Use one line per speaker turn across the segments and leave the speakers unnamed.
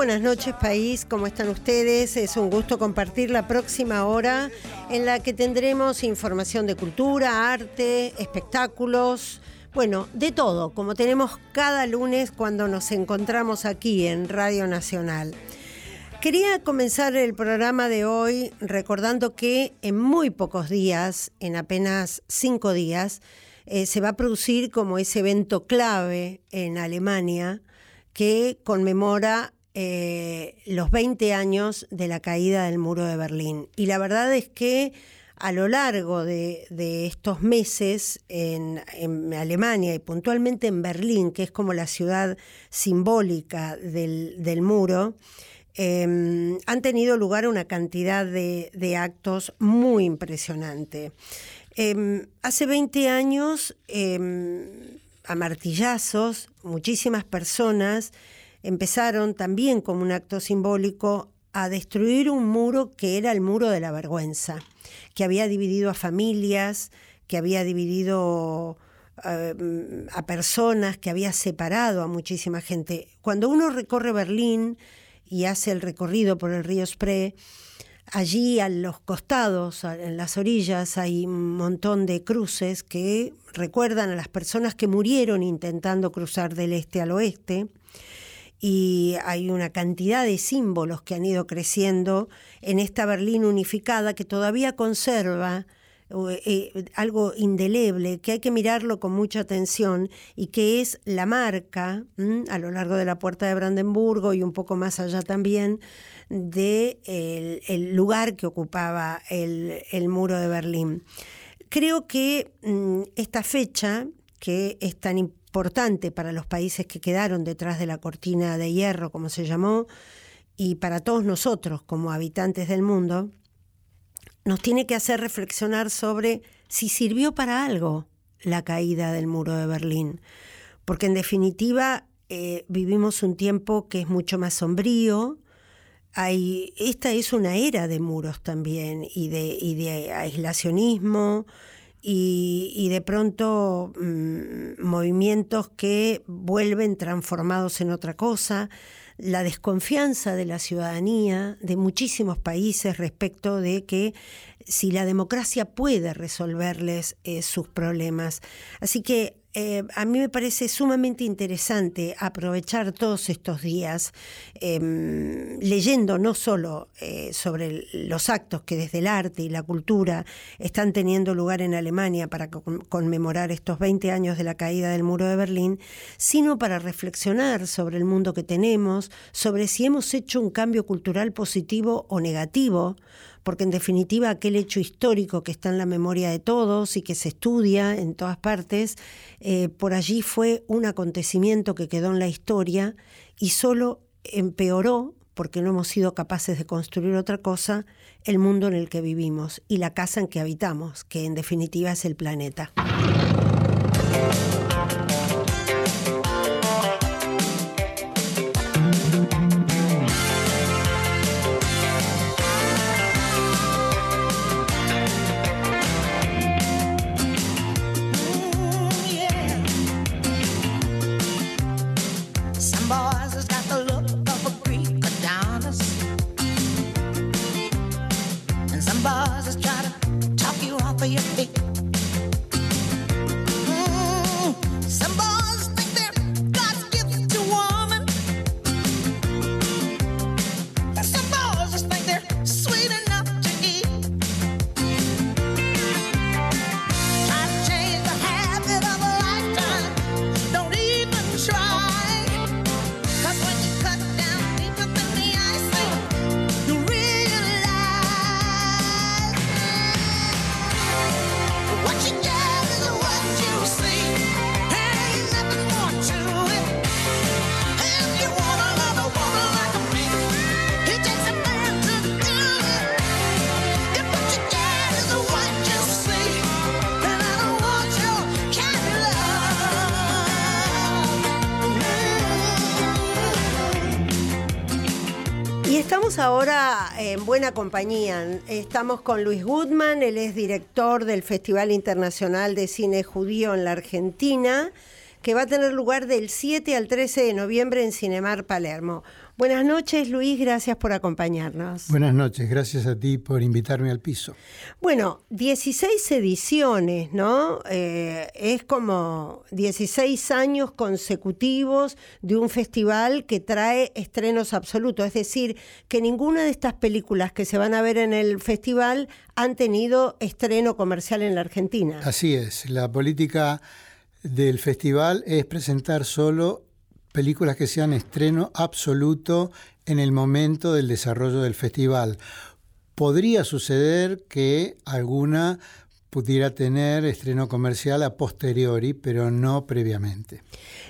buenas noches país, ¿cómo están ustedes? Es un gusto compartir la próxima hora en la que tendremos información de cultura, arte, espectáculos, bueno, de todo, como tenemos cada lunes cuando nos encontramos aquí en Radio Nacional. Quería comenzar el programa de hoy recordando que en muy pocos días, en apenas cinco días, eh, se va a producir como ese evento clave en Alemania que conmemora eh, los 20 años de la caída del muro de Berlín. Y la verdad es que a lo largo de, estos meses en, Alemania y puntualmente en Berlín, que es como la ciudad simbólica del, muro, em, han tenido lugar una cantidad de, actos muy impresionante. Em, hace 20 años, em, a martillazos, muchísimas personas empezaron también como un acto simbólico a destruir un muro que era el muro de la vergüenza, que había dividido a familias, que había dividido eh, a personas, que había separado a muchísima gente. Cuando uno recorre Berlín y hace el recorrido por el río Spree, allí a los costados, en las orillas, hay un montón de cruces que recuerdan a las personas que murieron intentando cruzar del este al oeste y hay una cantidad de símbolos que han ido creciendo en esta Berlín unificada que todavía conserva eh, algo indeleble, que hay que mirarlo con mucha atención y que es la marca a lo largo de la puerta de Brandenburgo y un poco más allá también de lugar que ocupaba el, el, muro de Berlín. Creo que mm, esta fecha, que es tan importante, importante para los países que quedaron detrás de la cortina de hierro, como se llamó, y para todos nosotros como habitantes del mundo, nos tiene que hacer reflexionar sobre si sirvió para algo la caída del muro de Berlín. Porque en definitiva eh, vivimos un tiempo que es mucho más sombrío, hay, esta es una era de muros también y de, y de aislacionismo y, de pronto mm, movimientos que vuelven transformados en otra cosa, la desconfianza de la ciudadanía de muchísimos países respecto de que si la democracia puede resolverles eh, sus problemas. Así que eh, a mí me parece sumamente interesante aprovechar todos estos días em, leyendo no solo eh, sobre los actos que desde el arte y la cultura están teniendo lugar en Alemania para conmemorar estos 20 años de la caída del muro de Berlín, sino para reflexionar sobre el mundo que tenemos, sobre si hemos hecho un cambio cultural positivo o negativo, porque en definitiva aquel hecho histórico que está en la memoria de todos y que se estudia en todas partes, eh, por allí fue un acontecimiento que quedó en la historia y solo empeoró, porque no hemos sido capaces de construir otra cosa, el mundo en el que vivimos y la casa en que habitamos, que en definitiva es el planeta. for your ahora en buena compañía. Estamos con Luis Goodman, él es director del Festival Internacional de Cine Judío en la Argentina, que va a tener lugar del 7 al 13 de noviembre en Cinemar Palermo. Buenas noches, Luis, gracias por acompañarnos.
Buenas noches, gracias a ti por invitarme al piso.
Bueno, 16 ediciones, ¿no? Eh, es como 16 años consecutivos de un festival que trae estrenos absolutos, es decir, que ninguna de estas películas que se van a ver en el festival han tenido estreno comercial en la Argentina.
Así es, la política del festival es presentar solo películas que sean estreno absoluto en el momento del desarrollo del festival. Podría suceder que alguna pudiera tener estreno comercial a posteriori, pero no previamente.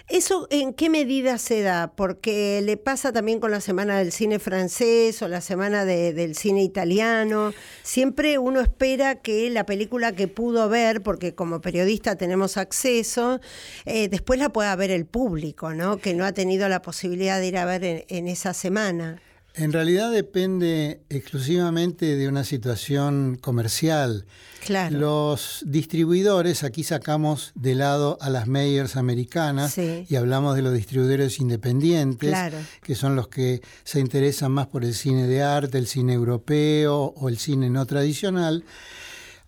¿Eso en qué medida se da? Porque le pasa también con la semana del cine francés o la semana del cine italiano. Siempre uno espera que la película que pudo ver, porque como periodista tenemos acceso, eh, después la pueda ver el público, ¿no? Que no ha tenido la posibilidad de ir a ver en esa semana.
En realidad depende exclusivamente de una situación comercial.
Claro.
Los distribuidores, aquí sacamos de lado a las mayors americanas y hablamos de los distribuidores independientes, que son los que se interesan más por el cine de arte, el cine europeo o el cine no tradicional.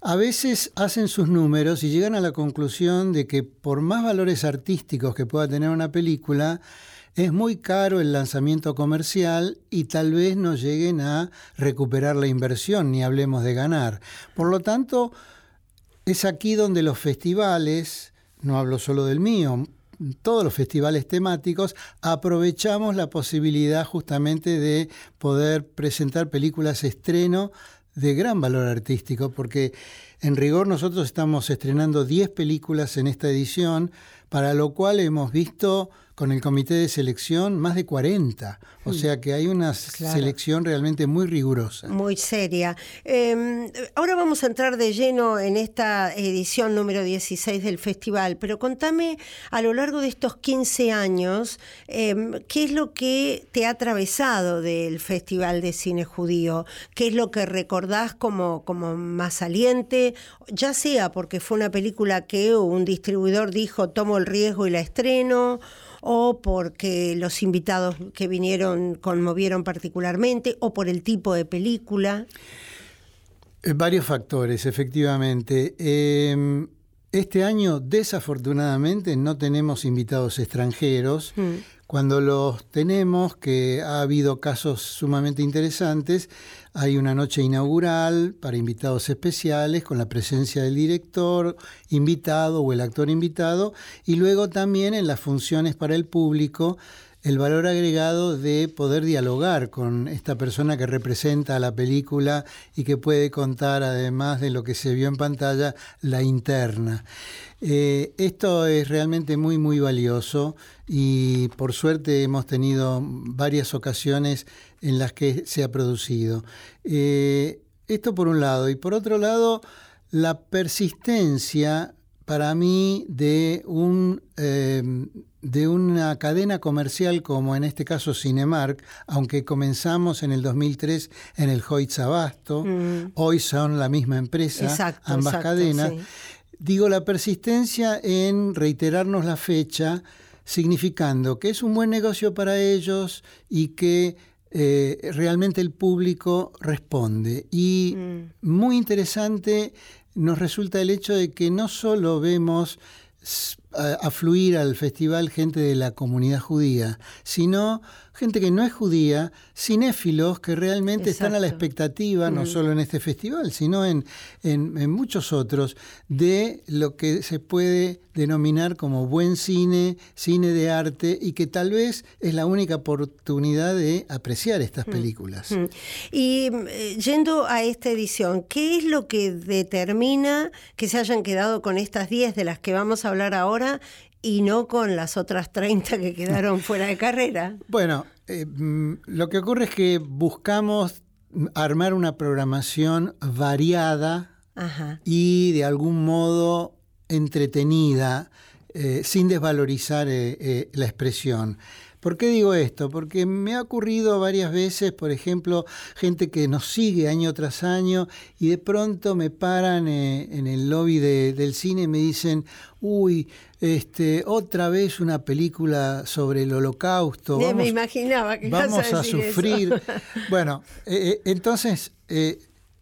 A veces hacen sus números y llegan a la conclusión de que por más valores artísticos que pueda tener una película, es muy caro el lanzamiento comercial y tal vez no lleguen a recuperar la inversión, ni hablemos de ganar. Por lo tanto, es aquí donde los festivales, no hablo solo del mío, todos los festivales temáticos, aprovechamos la posibilidad justamente de poder presentar películas estreno de gran valor artístico, porque en rigor nosotros estamos estrenando 10 películas en esta edición, para lo cual hemos visto con el comité de selección más de 40. O hmm. sea que hay una selección realmente muy rigurosa.
Muy seria. Em, ahora vamos a entrar de lleno en esta edición número 16 del festival, pero contame a lo largo de estos 15 años, em, ¿qué es lo que te ha atravesado del Festival de Cine Judío? ¿Qué es lo que recordás como, como más saliente? Ya sea porque fue una película que un distribuidor dijo, tomo el riesgo y la estreno, o porque los invitados que vinieron conmovieron particularmente, o por el tipo de película?
Eh, varios factores, efectivamente. Em, este año, desafortunadamente, no tenemos invitados extranjeros. Mm. Cuando los tenemos, que ha habido casos sumamente interesantes, hay una noche inaugural para invitados especiales con la presencia del director invitado o el actor invitado y luego también en las funciones para el público el valor agregado de poder dialogar con esta persona que representa a la película y que puede contar, además de lo que se vio en pantalla, la interna. Eh, esto es realmente muy, muy valioso y por suerte hemos tenido varias ocasiones en las que se ha producido. Eh, esto por un lado. Y por otro lado, la persistencia para mí de un eh, de una cadena comercial como en este caso Cinemark, aunque comenzamos en el 2003 en el Hoyts Abasto, mm. hoy son la misma empresa, ambas cadenas. Digo, la persistencia en reiterarnos la fecha, significando que es un buen negocio para ellos y que eh, realmente el público responde. Y mm. muy interesante nos resulta el hecho de que no solo vemos afluir al festival gente de la comunidad judía, sino gente que no es judía, cinéfilos que realmente están a la expectativa, no mm. solo en este festival, sino en, en, muchos otros, de lo que se puede denominar como buen cine, cine de arte, y que tal vez es la única oportunidad de apreciar estas mm. películas. Mm.
Y eh, yendo a esta edición, ¿qué es lo que determina que se hayan quedado con estas 10 de las que vamos a hablar ahora y no con las otras 30 que quedaron fuera de carrera.
Bueno, eh, mm, lo que ocurre es que buscamos armar una programación variada y de algún modo entretenida. eh, sin desvalorizar la expresión. ¿Por qué digo esto? Porque me ha ocurrido varias veces, por ejemplo, gente que nos sigue año tras año y de pronto me paran eh, en el lobby del cine y me dicen, uy, este, otra vez una película sobre el holocausto.
Vamos, me imaginaba que
vamos a, sufrir. bueno, eh, eh, entonces,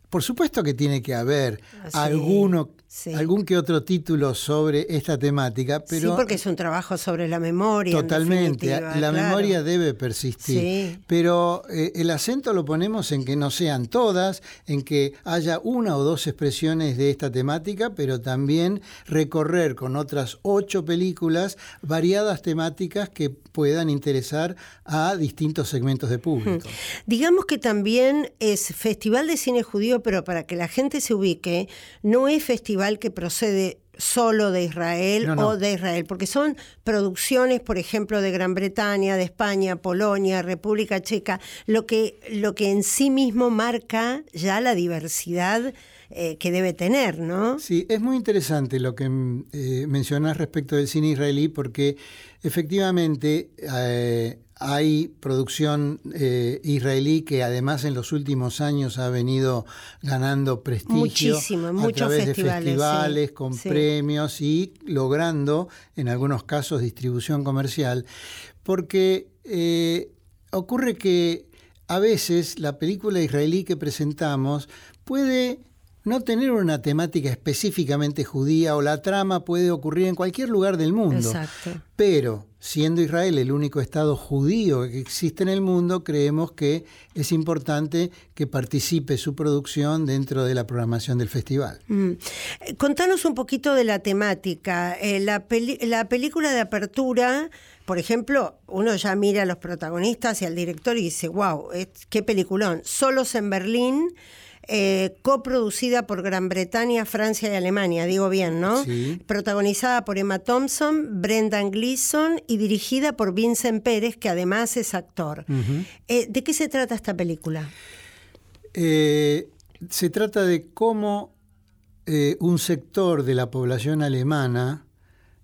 por supuesto que tiene que haber ah, alguno algún que otro título sobre esta temática, pero...
Sí, porque es un trabajo sobre la memoria.
Totalmente, la memoria debe persistir, pero eh, el acento lo ponemos en que no sean todas, en que haya una o dos expresiones de esta temática, pero también recorrer con otras ocho películas variadas temáticas que puedan interesar a distintos segmentos de público.
Digamos que también es Festival de Cine Judío, pero para que la gente se ubique, no es festival que procede solo de Israel o de Israel, porque son producciones, por ejemplo, de Gran Bretaña, de España, Polonia, República Checa, lo que, lo que en sí mismo marca ya la diversidad eh, que debe tener, ¿no?
Sí, es muy interesante lo que eh, mencionas respecto del cine israelí, porque efectivamente eh, hay producción eh, israelí que además en los últimos años ha venido ganando prestigio
a
través
de
festivales con premios y logrando en algunos casos distribución comercial, porque eh, ocurre que a veces la película israelí que presentamos puede no tener una temática específicamente judía o la trama puede ocurrir en cualquier lugar del mundo.
Exacto.
Pero siendo Israel el único Estado judío que existe en el mundo, creemos que es importante que participe su producción dentro de la programación del festival.
Mm. Contanos un poquito de la temática. Eh, la, la película de apertura por ejemplo, uno ya mira a los protagonistas y al director y dice, wow, qué peliculón. Solos en Berlín, eh, coproducida por Gran Bretaña, Francia y Alemania, digo bien, ¿no? Protagonizada por Emma Thompson, Brendan Gleeson y dirigida por Vincent Pérez, que además es actor. Eh, ¿De qué se trata esta película?
Eh, se trata de cómo un sector de la población alemana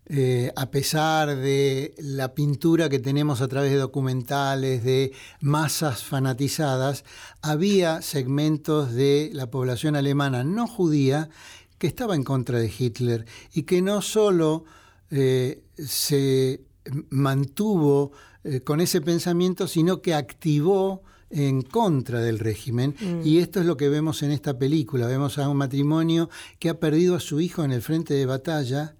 eh, a pesar de la pintura que tenemos a través de documentales, de masas fanatizadas, había segmentos de la población alemana no judía que estaba en contra de Hitler y que no solo eh, se mantuvo eh, con ese pensamiento, sino que activó en contra del régimen. Mm. Y esto es lo que vemos en esta película. Vemos a un matrimonio que ha perdido a su hijo en el frente de batalla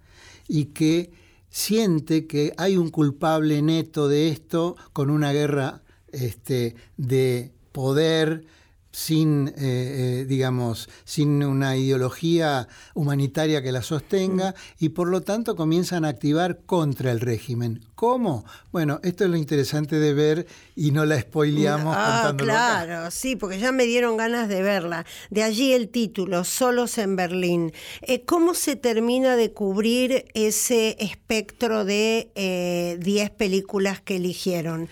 y que siente que hay un culpable neto de esto con una guerra este, de poder sin, eh, eh, digamos, sin una ideología humanitaria que la sostenga y por lo tanto comienzan a activar contra el régimen. ¿Cómo? Bueno, esto es lo interesante de ver y no la spoileamos
ah, Claro, sí, porque ya me dieron ganas de verla. De allí el título, Solos en Berlín. Eh, ¿Cómo se termina de cubrir ese espectro de 10 películas que eligieron?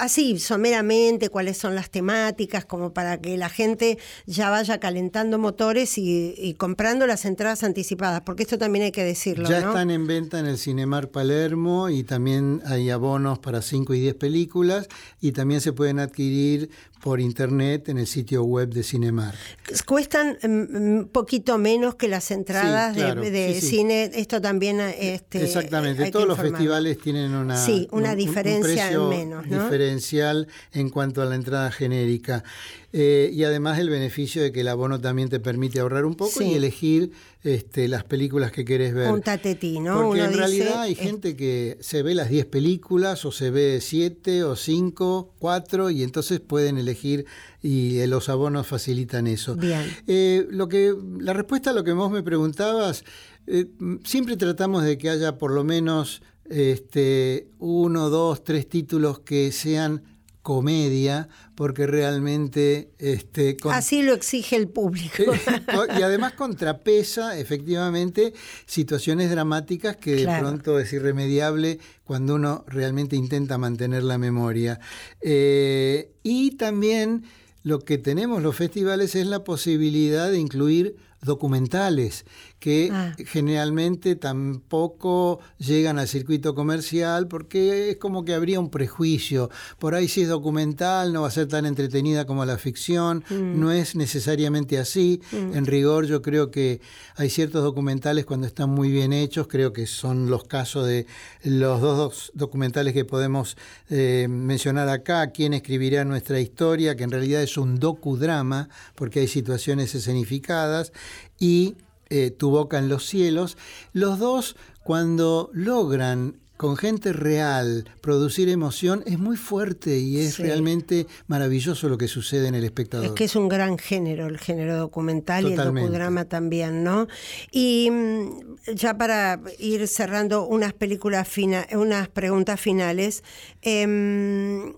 así, someramente, cuáles son las temáticas, como para que la gente ya vaya calentando motores y, comprando las entradas anticipadas, porque esto también hay que decirlo.
Ya están en venta en el Cinemar Palermo y también hay abonos para 5 y 10 películas y también se pueden adquirir por internet en el sitio web de Cinemar.
Cuestan un mm, poquito menos que las entradas de, cine. Esto también este,
exactamente. Todos los festivales tienen una
sí una diferencia menos,
diferencial en cuanto a la entrada genérica. Eh, y además el beneficio de que el abono también te permite ahorrar un poco y elegir este, las películas que querés ver.
Un tatetí, ¿no?
Porque en realidad hay gente que se ve las 10 películas o se ve 7 o 5, 4 y entonces pueden elegir y eh, los abonos facilitan eso.
Bien.
Eh, lo que, la respuesta a lo que vos me preguntabas, siempre tratamos de que haya por lo menos este, uno, dos, tres títulos que sean comedia, porque realmente... Este,
Así lo exige el público.
y además contrapesa, efectivamente, situaciones dramáticas que de pronto es irremediable cuando uno realmente intenta mantener la memoria. Eh, y también lo que tenemos los festivales es la posibilidad de incluir documentales que
Ah.
generalmente tampoco llegan al circuito comercial porque es como que habría un prejuicio. Por ahí si es documental no va a ser tan entretenida como la ficción, no es necesariamente así. En rigor yo creo que hay ciertos documentales cuando están muy bien hechos, creo que son los casos de los dos documentales que podemos eh, mencionar acá, quién escribirá nuestra historia, que en realidad es un docudrama porque hay situaciones escenificadas y eh, Tu boca en los cielos, los dos cuando logran con gente real producir emoción es muy fuerte y es
Sí.
realmente maravilloso lo que sucede en el espectador.
Es que es un gran género, el género documental y el docudrama también, ¿no? Y mm, ya para ir cerrando unas películas fina, unas preguntas finales, em,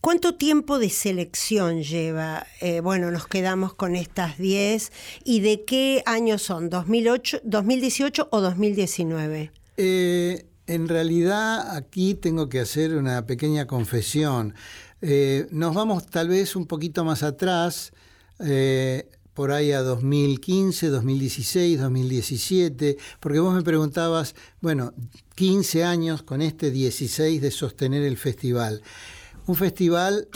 ¿cuánto tiempo de selección lleva? Eh, bueno, nos quedamos con estas 10 y de qué años son, 2008, 2018 o 2019?
Eh, en realidad aquí tengo que hacer una pequeña confesión. Eh, nos vamos tal vez un poquito más atrás, por ahí a 2015, 2016, 2017, porque vos me preguntabas, bueno, 15 años con este 16 de sostener el festival. Un festival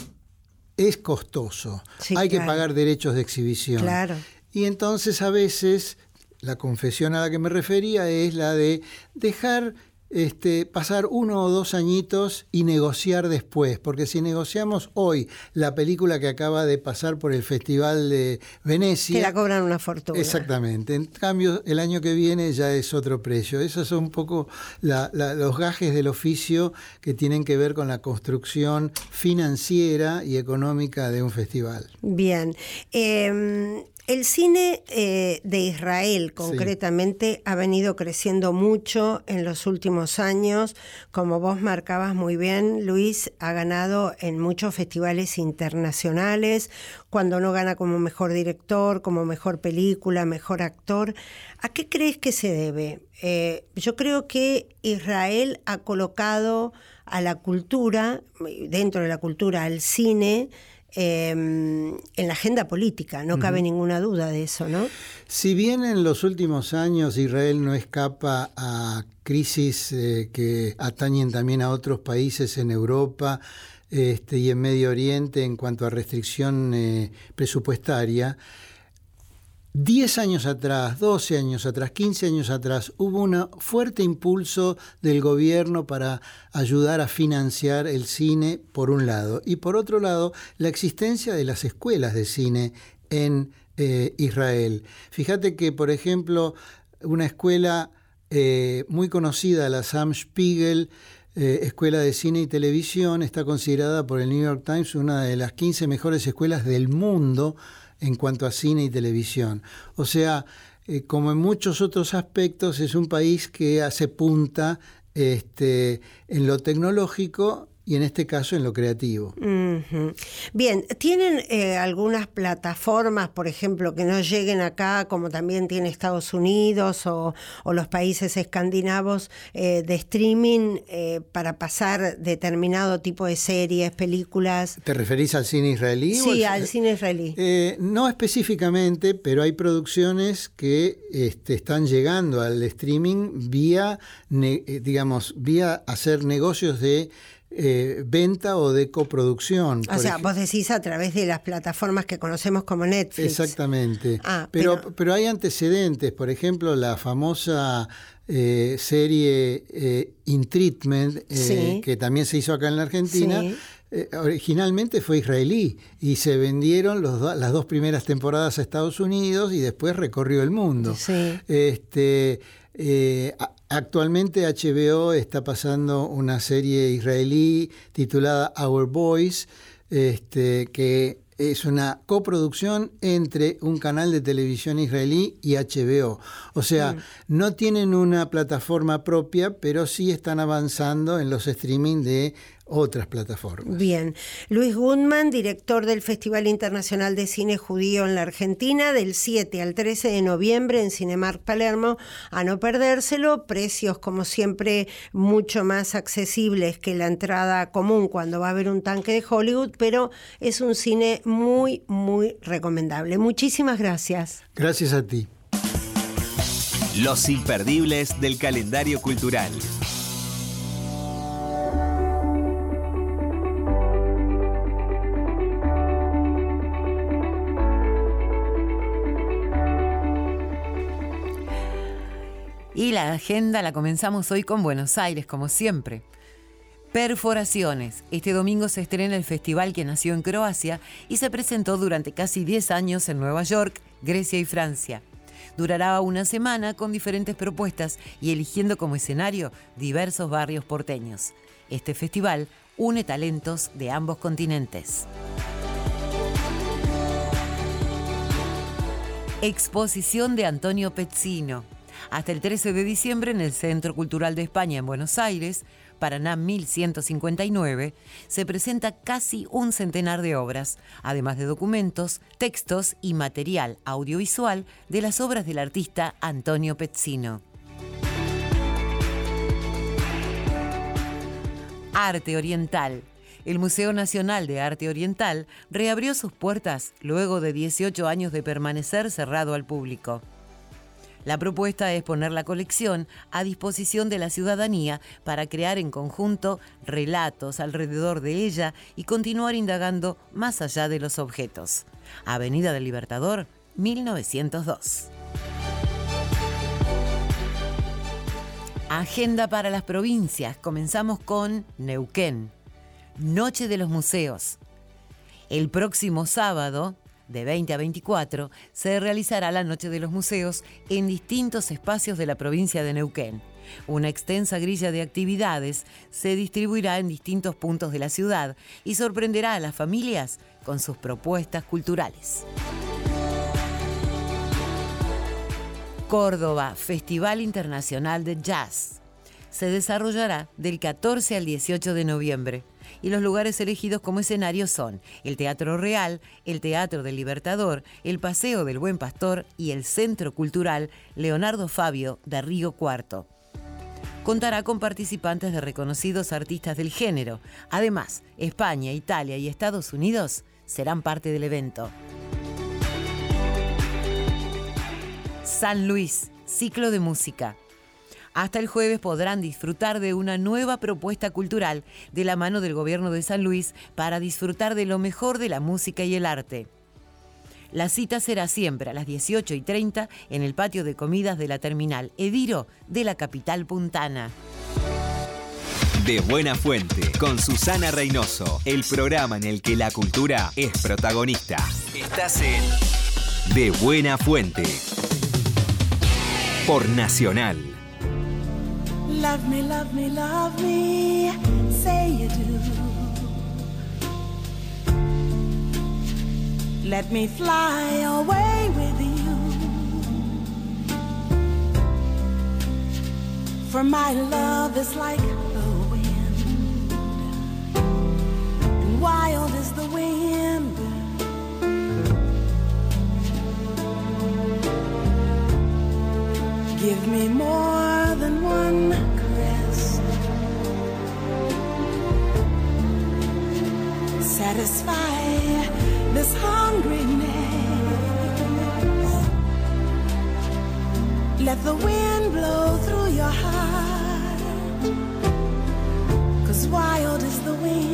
es costoso,
Sí,
hay que pagar derechos de exhibición.
Claro.
Y entonces a veces la confesión a la que me refería es la de dejar este, pasar uno o dos añitos y negociar después, porque si negociamos hoy la película que acaba de pasar por el Festival de Venecia,
Te la cobran una fortuna.
Exactamente. En cambio, el año que viene ya es otro precio. Esos son un poco la- la- los gajes del oficio que tienen que ver con la construcción financiera y económica de un festival.
Bien. Eh, el cine eh, de Israel, concretamente, ha venido creciendo mucho en los últimos años. Como vos marcabas muy bien, Luis ha ganado en muchos festivales internacionales, cuando no gana como mejor director, como mejor película, mejor actor. ¿A qué crees que se debe? Eh, yo creo que Israel ha colocado a la cultura, dentro de la cultura, al cine, eh, en la agenda política, no cabe ninguna duda de eso, ¿no?
Si bien en los últimos años Israel no escapa a crisis eh, que atañen también a otros países en Europa este, y en Medio Oriente en cuanto a restricción eh, presupuestaria, 10 años atrás, 12 años atrás, 15 años atrás, hubo un fuerte impulso del gobierno para ayudar a financiar el cine, por un lado, y por otro lado, la existencia de las escuelas de cine en eh, Israel. Fíjate que, por ejemplo, una escuela eh, muy conocida, la Sam Spiegel, eh, Escuela de Cine y Televisión, está considerada por el New York Times una de las 15 mejores escuelas del mundo en cuanto a cine y televisión. O sea, eh, como en muchos otros aspectos, es un país que hace punta este, en lo tecnológico y en este caso en lo creativo.
Bien, ¿tienen eh, algunas plataformas, por ejemplo, que no lleguen acá, como también tiene Estados Unidos o, o los países escandinavos, eh, de streaming eh, para pasar determinado tipo de series, películas?
¿Te referís al cine israelí?
Sí,
al-
al cine israelí.
No específicamente, pero hay producciones que este, están llegando al streaming vía, ne- digamos, vía hacer negocios de eh, venta o de coproducción.
O sea, vos decís a través de las plataformas que conocemos como Netflix.
Exactamente.
Ah,
pero,
pero-
pero... hay antecedentes, por ejemplo, la famosa eh, serie eh, In Treatment, eh,
Sí.
que también se hizo acá en la Argentina.
Sí.
originalmente fue israelí y se vendieron los do- las dos primeras temporadas a Estados Unidos y después recorrió el mundo.
Sí.
Este, eh, actualmente HBO está pasando una serie israelí titulada Our Boys, este, que es una coproducción entre un canal de televisión israelí y HBO. O sea, no tienen una plataforma propia, pero sí están avanzando en los streaming de otras plataformas.
Bien. Luis Goodman, director del Festival Internacional de Cine Judío en la Argentina, del 7 al 13 de noviembre en Cinemark Palermo, a no perdérselo, precios como siempre mucho más accesibles que la entrada común cuando va a haber un tanque de Hollywood, pero es un cine muy, muy recomendable. Muchísimas gracias.
Gracias a ti.
Los imperdibles del calendario cultural.
Y la agenda la comenzamos hoy con Buenos Aires, como siempre. Perforaciones. Este domingo se estrena el festival que nació en Croacia y se presentó durante casi 10 años en Nueva York, Grecia y Francia. Durará una semana con diferentes propuestas y eligiendo como escenario diversos barrios porteños. Este festival une talentos de ambos continentes. Exposición de Antonio Pezzino. Hasta el 13 de diciembre en el Centro Cultural de España en Buenos Aires, Paraná 1159, se presenta casi un centenar de obras, además de documentos, textos y material audiovisual de las obras del artista Antonio Pezzino. Arte Oriental. El Museo Nacional de Arte Oriental reabrió sus puertas luego de 18 años de permanecer cerrado al público. La propuesta es poner la colección a disposición de la ciudadanía para crear en conjunto relatos alrededor de ella y continuar indagando más allá de los objetos. Avenida del Libertador, 1902. Agenda para las provincias. Comenzamos con Neuquén. Noche de los Museos. El próximo sábado, de 20 a 24, se realizará la Noche de los Museos en distintos espacios de la provincia de Neuquén. Una extensa grilla de actividades se distribuirá en distintos puntos de la ciudad y sorprenderá a las familias con sus propuestas culturales. Córdoba, Festival Internacional de Jazz. Se desarrollará del 14 al 18 de noviembre y los lugares elegidos como escenario son el Teatro Real, el Teatro del Libertador, el Paseo del Buen Pastor y el Centro Cultural Leonardo Fabio de Río IV. Contará con participantes de reconocidos artistas del género. Además, España, Italia y Estados Unidos serán parte del evento. San Luis, ciclo de música. Hasta el jueves podrán disfrutar de una nueva propuesta cultural de la mano del gobierno de San Luis para disfrutar de lo mejor de la música y el arte. La cita será siempre a las 18 y 30 en el patio de comidas de la terminal Ediro de la capital puntana.
De Buena Fuente, con Susana Reynoso, el programa en el que la cultura es protagonista. Estás en De Buena Fuente, por Nacional.
Love me, love me, love me, say you do. Let me fly away with you. For my love is like the wind, and wild is the wind. Give me more than one satisfy this hungriness. Let the wind blow through your heart, cause wild is the wind.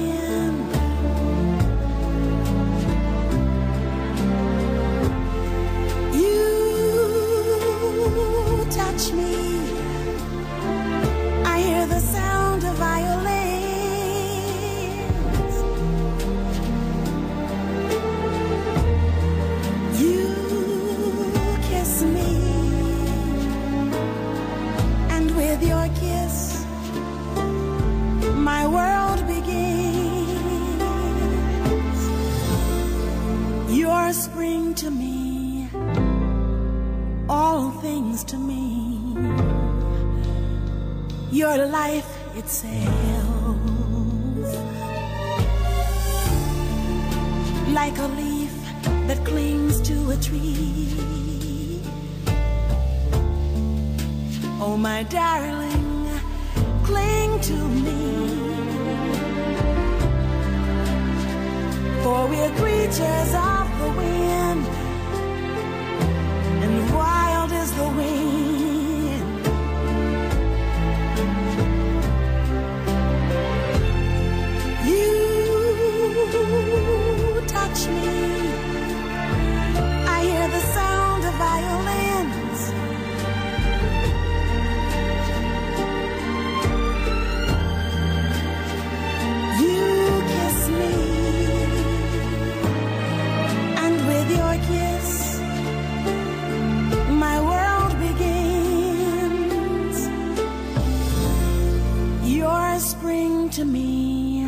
Spring to me,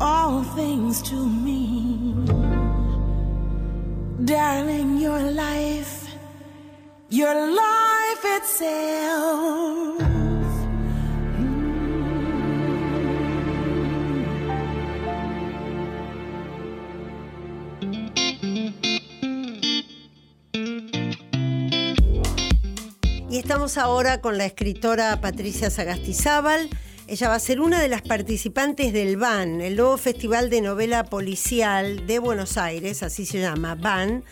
all things to me. Darling, your life, your life itself.
Y estamos ahora con la escritora Patricia Sagastizábal. Ella va a ser una de las participantes del BAN, el nuevo Festival de Novela Policial de Buenos Aires, así se llama, BAN,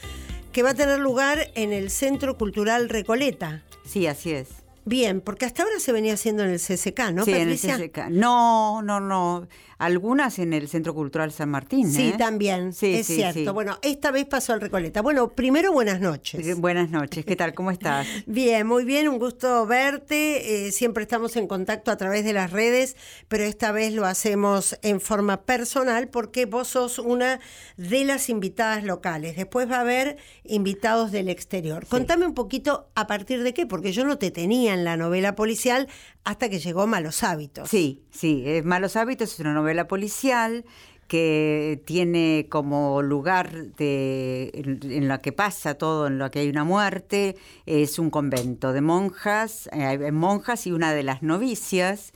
que va a tener lugar en el Centro Cultural Recoleta.
Sí, así es.
Bien, porque hasta ahora se venía haciendo en el CCK, ¿no,
sí, en el
Patricia?
CCK. No, no, no. Algunas en el Centro Cultural San Martín.
Sí,
¿eh?
también,
Sí,
es
sí,
cierto.
sí.
Bueno, esta vez pasó al Recoleta. Bueno, primero buenas noches.
Eh, Buenas noches, ¿qué tal? ¿Cómo estás?
Bien, muy bien, un gusto verte. Eh, siempre estamos en contacto a través de las redes, pero esta vez lo hacemos en forma personal porque vos sos una de las invitadas locales. Después va a haber invitados del exterior. Contame un poquito a partir de qué, porque yo no te tenía en la novela policial hasta que llegó Malos Hábitos.
Sí, sí. eh, Malos Hábitos es una novela policial que tiene como lugar en, en la que pasa todo, en lo que hay una muerte, es un convento de monjas, eh, monjas y una de las novicias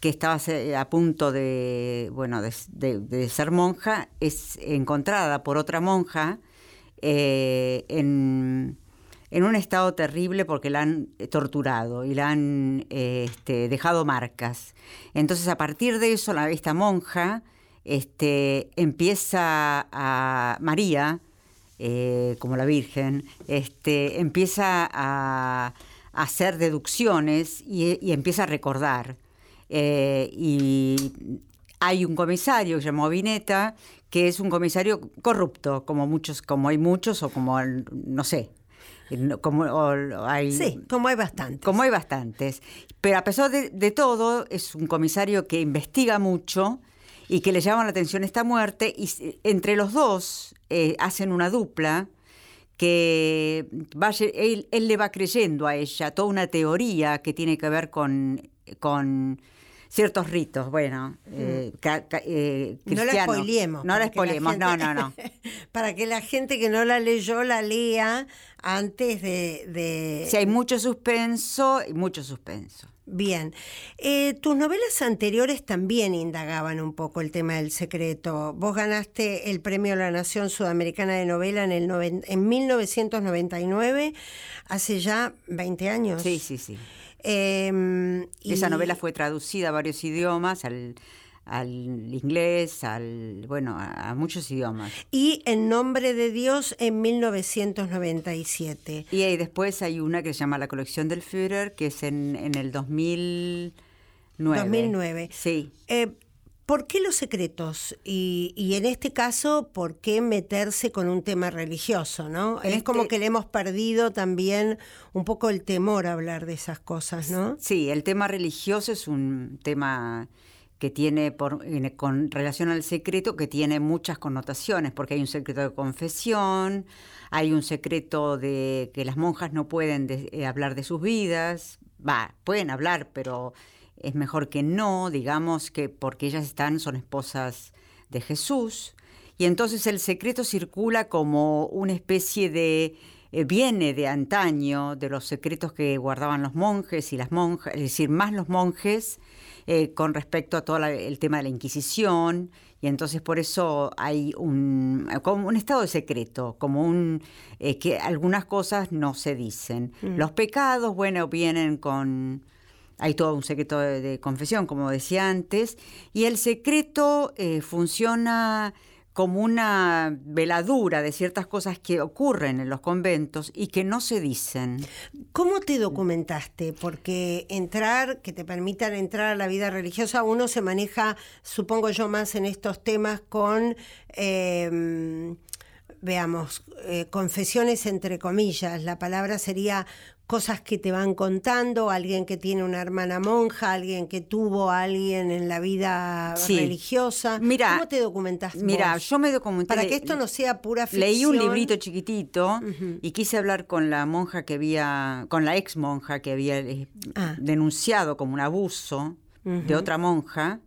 que estaba se- a punto de, bueno, de ser monja, es encontrada por otra monja eh, en, en un estado terrible porque la han torturado y la han eh, este, dejado marcas. Entonces, a partir de eso, la, esta monja este, empieza a. María, eh, como la Virgen, este, empieza a, hacer deducciones y, empieza a recordar. Eh, y hay un comisario que llamó Vineta, que es un comisario corrupto, como muchos, como hay muchos, o como no sé. Como o hay,
Sí, como hay bastante.
como hay bastantes. Pero a pesar de, de todo, es un comisario que investiga mucho y que le llama la atención esta muerte. Y entre los dos eh, hacen una dupla que va, él, él le va creyendo a ella toda una teoría que tiene que ver con, con ciertos ritos, bueno, eh, ca- ca- eh,
Mm. No la spoileemos.
No la spoilemos,
gente-
no, no, no.
para que la gente que no la leyó la lea antes de... de-
Si hay mucho suspenso, y mucho suspenso.
Bien. Eh, tus novelas anteriores también indagaban un poco el tema del secreto. Vos ganaste el premio la Nación Sudamericana de Novela en, el noven- en 1999, hace ya 20 años.
Sí, sí, sí.
Eh,
Esa
y-
novela fue traducida a varios idiomas, al, al inglés, al bueno, a, a muchos idiomas.
Y En Nombre de Dios en 1997.
Y ahí después hay una que se llama La colección del Führer, que es en, en el 2009.
2009.
Sí.
Eh, ¿Por qué los secretos? Y, y en este caso, ¿por qué meterse con un tema religioso? ¿no? Es como
este-
que le hemos perdido también un poco el temor a hablar de esas cosas, ¿no?
Sí, el tema religioso es un tema que tiene por, con relación al secreto que tiene muchas connotaciones, porque hay un secreto de confesión, hay un secreto de que las monjas no pueden de- eh, hablar de sus vidas, va, pueden hablar, pero es mejor que no, digamos que porque ellas están son esposas de Jesús. Y entonces el secreto circula como una especie de eh, viene de antaño, de los secretos que guardaban los monjes y las monjas, es decir, más los monjes eh, con respecto a todo la- el tema de la Inquisición, y entonces por eso hay un, como un estado de secreto, como un eh, que algunas cosas no se dicen. Los pecados, bueno, vienen con hay todo un secreto de, confesión, como decía antes, y el secreto eh, funciona como una veladura de ciertas cosas que ocurren en los conventos y que no se dicen.
¿Cómo te documentaste? Porque entrar, que te permitan entrar a la vida religiosa, uno se maneja, supongo yo, más en estos temas con, eh, veamos, eh, confesiones entre comillas. La palabra sería cosas que te van contando, alguien que tiene una hermana monja, alguien que tuvo a alguien en la vida
Sí.
religiosa.
Mira,
¿Cómo te documentaste?
Mira,
vos?
yo me documenté.
Para que esto no sea pura ficción.
Leí un librito chiquitito y quise hablar con la monja que había, con la ex monja que había eh,
Ah.
denunciado como un abuso de otra monja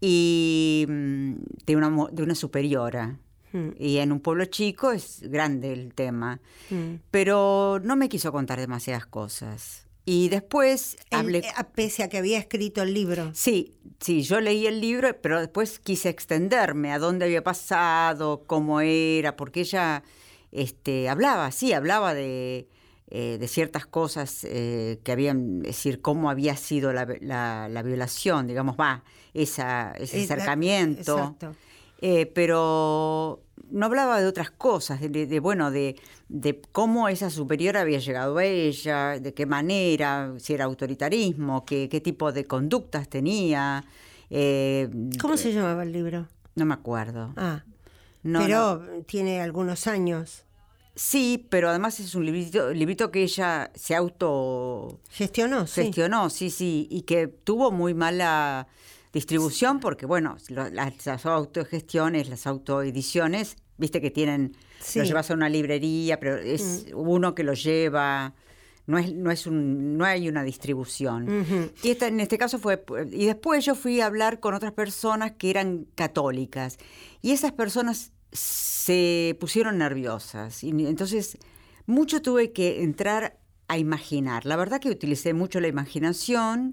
y mm, de una, de una superiora.
Mm.
Y en un pueblo chico es grande el tema.
Mm.
Pero no me quiso contar demasiadas cosas. Y después
El-
hablé...
eh, pese a que había escrito el libro.
Sí, sí, yo leí el libro, pero después quise extenderme a dónde había pasado, cómo era, porque ella este, hablaba, sí, hablaba de, eh, de ciertas cosas eh, que habían, es decir, cómo había sido la, la- la violación, digamos, va, esa, ese
Es la-
acercamiento.
exacto.
Eh, pero no hablaba de otras cosas, de, de- bueno, de, de cómo esa superior había llegado a ella, de qué manera, si era autoritarismo, qué, qué tipo de conductas tenía. eh,
¿Cómo se llamaba el libro?
No me acuerdo.
Ah,
No,
pero
no.
tiene algunos años.
Sí, pero además es un librito, librito que ella se auto
¿Gestionó? Sí.
gestionó, sí, sí, y que tuvo muy mala distribución porque, bueno, lo- las, las autogestiones, las autoediciones, viste que tienen,
Sí.
lo llevas a una librería, pero es uno que lo lleva, no es, no es un, no hay una distribución. Y esta, en este caso fue, y después yo fui a hablar con otras personas que eran católicas, y esas personas se pusieron nerviosas, y entonces mucho tuve que entrar a imaginar. La verdad que utilicé mucho la imaginación.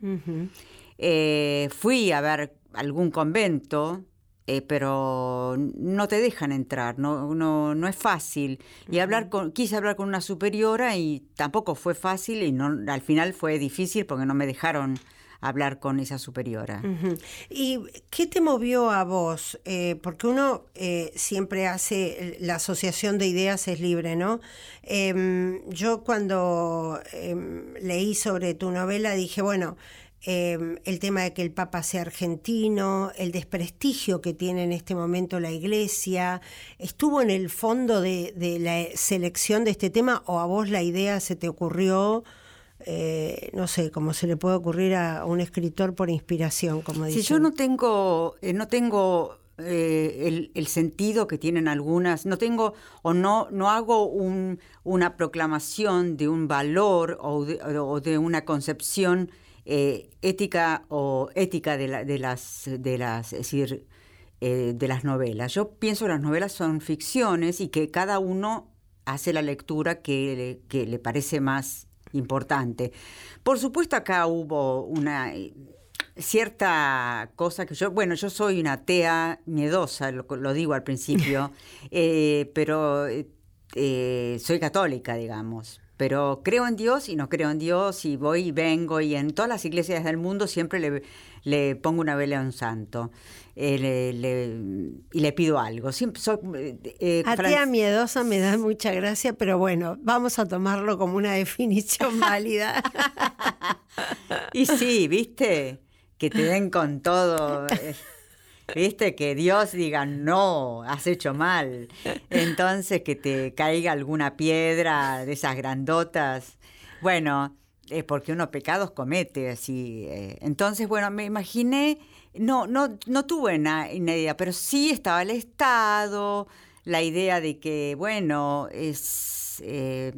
Eh, fui a ver algún convento, eh, pero no te dejan entrar, no, no, no es fácil. Y hablar con, quise hablar con una superiora y tampoco fue fácil y no, al final fue difícil porque no me dejaron hablar con esa superiora.
¿Y qué te movió a vos? Eh, porque uno eh, siempre hace, la asociación de ideas es libre, ¿no? Em, yo cuando em, leí sobre tu novela dije, bueno, em, el tema de que el Papa sea argentino, el desprestigio que tiene en este momento la Iglesia, ¿estuvo en el fondo de, de la selección de este tema o a vos la idea se te ocurrió? eh, no sé, como se le puede ocurrir a un escritor por inspiración, como
Si
dicen.
yo no tengo, eh, no tengo eh, el, el sentido que tienen algunas, no tengo o no, no hago un- una proclamación de un valor o de, o de una concepción eh, ética o ética de, la- de las, de las, es decir, eh, de las novelas. Yo pienso que las novelas son ficciones y que cada uno hace la lectura que le, que le parece más importante. Por supuesto acá hubo una eh, cierta cosa que yo, bueno, yo soy una atea miedosa, lo, lo digo al principio, eh, pero eh, soy católica, digamos. Pero creo en Dios y no creo en Dios y voy y vengo y en todas las iglesias del mundo siempre le, le pongo una vela a un santo eh, le- le- y le pido algo. Siempre soy, eh, eh,
Atea
Fran-
miedosa me da mucha gracia, pero bueno, vamos a tomarlo como una definición válida.
Y sí, viste, que te den con todo. Viste, que Dios diga, no, has hecho mal. Entonces que te caiga alguna piedra de esas grandotas. Bueno, es porque uno pecados comete, así. eh. Entonces, bueno, me imaginé, no, no, no tuve una, idea, pero sí estaba el Estado, la idea de que, bueno, es... eh,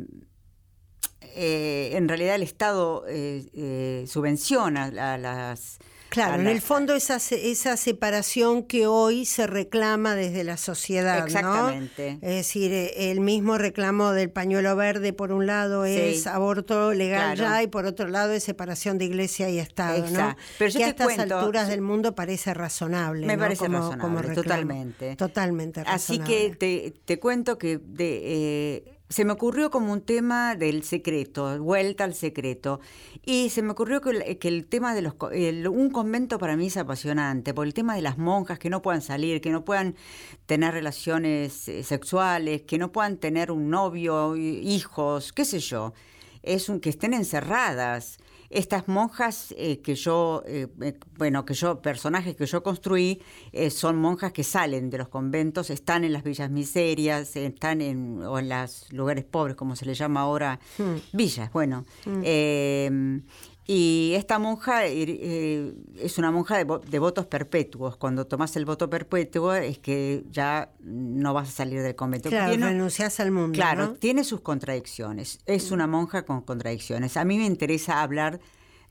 eh, en realidad el Estado eh, subvenciona a las,
Claro, en el fondo esa, esa separación que hoy se reclama desde la sociedad, ¿no?
Exactamente.
Es decir, eh, el mismo reclamo del pañuelo verde por un lado
Sí.
es aborto legal
Claro.
ya y por otro lado es separación de iglesia y Estado, ¿no?
Exacto. Pero yo
que a estas
cuento-
alturas del mundo parece razonable,
Me
¿no?
parece
Como-
razonable,
como
totalmente.
Totalmente
Así
razonable.
que te, te cuento que de, eh, se me ocurrió como un tema del secreto, vuelta al secreto. Y se me ocurrió que el, el tema de los... el- un convento para mí es apasionante, por el tema de las monjas que no puedan salir, que no puedan tener relaciones eh, sexuales, que no puedan tener un novio, hi- hijos, qué sé yo. Es un que estén encerradas. Estas monjas eh, que yo, eh, eh, bueno, que yo, personajes que yo construí, eh, son monjas que salen de los conventos, están en las villas miserias, están en, o en los lugares pobres, como se le llama ahora, villas, bueno. Eh, y esta monja eh, eh, es una monja de, de votos perpetuos. Cuando tomas el voto perpetuo es que ya no vas a salir del convento.
Claro,
Tiene-
renunciás al mundo,
Claro,
¿no?
tiene sus contradicciones. Es una monja con contradicciones. A mí me interesa hablar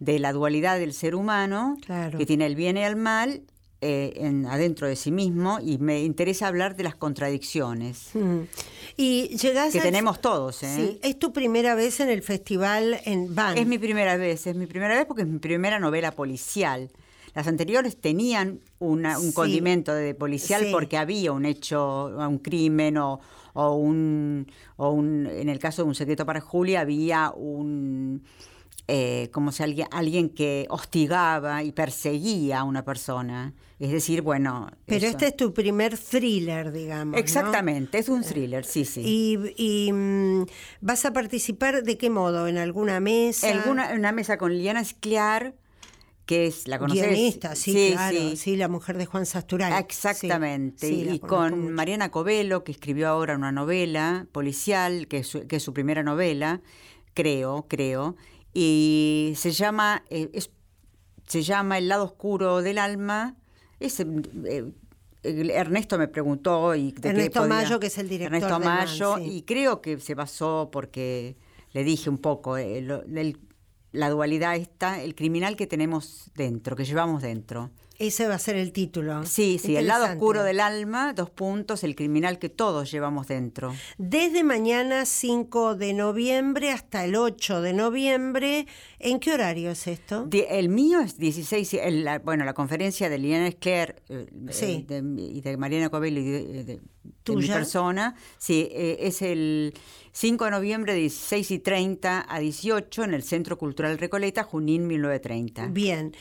de la dualidad del ser humano,
Claro.
que tiene el bien y el mal eh, en, adentro de sí mismo, y me interesa hablar de las contradicciones
Mm. Y llegás
que
al-
tenemos todos. ¿eh?
Sí, es tu primera vez en el festival en Van.
Es mi primera vez, es mi primera vez porque es mi primera novela policial. Las anteriores tenían una- un
Sí.
condimento de policial
Sí.
porque había un hecho, un crimen o, o un, o un, en el caso de Un secreto para Julia, había un, eh, como si alguien, alguien que hostigaba y perseguía a una persona. Es decir, bueno...
Pero
eso.
este es tu primer thriller, digamos. ¿no?
Exactamente, es un thriller, sí, sí.
Y, y, mm, vas a participar de qué modo? ¿En alguna mesa?
Alguna, una mesa con Liliana Escliar, que es, ¿la conoces?
Guionista, sí, claro. Sí. la mujer de Juan Sasturay.
Exactamente.
Sí, sí,
y con
mucho.
Mariana Covelo, que escribió ahora una novela policial, que es su, que es su primera novela, creo, creo. Y se llama, eh, es- se llama El lado oscuro del alma. Es, eh, eh, Ernesto me preguntó y de qué
Ernesto
podía-
Mayo, que es el director
Ernesto
de Man,
Mayo
sí.
y creo que se basó porque le dije un poco eh, el- la dualidad esta, el criminal que tenemos dentro, que llevamos dentro.
Ese va a ser el título.
Sí, sí, el lado oscuro del alma, dos puntos, el criminal que todos llevamos dentro.
Desde mañana 5 de noviembre hasta el 8 de noviembre, ¿en qué horario es esto?
Di- el mío es 16, el- la- bueno, la conferencia de Liliana Escler eh,
Sí.
eh, de- y de Mariana Covello y de, de- de mi persona, sí, eh, es el 5 de noviembre de 16 y 30 a 18 en el Centro Cultural Recoleta, Junín 1930.
Bien.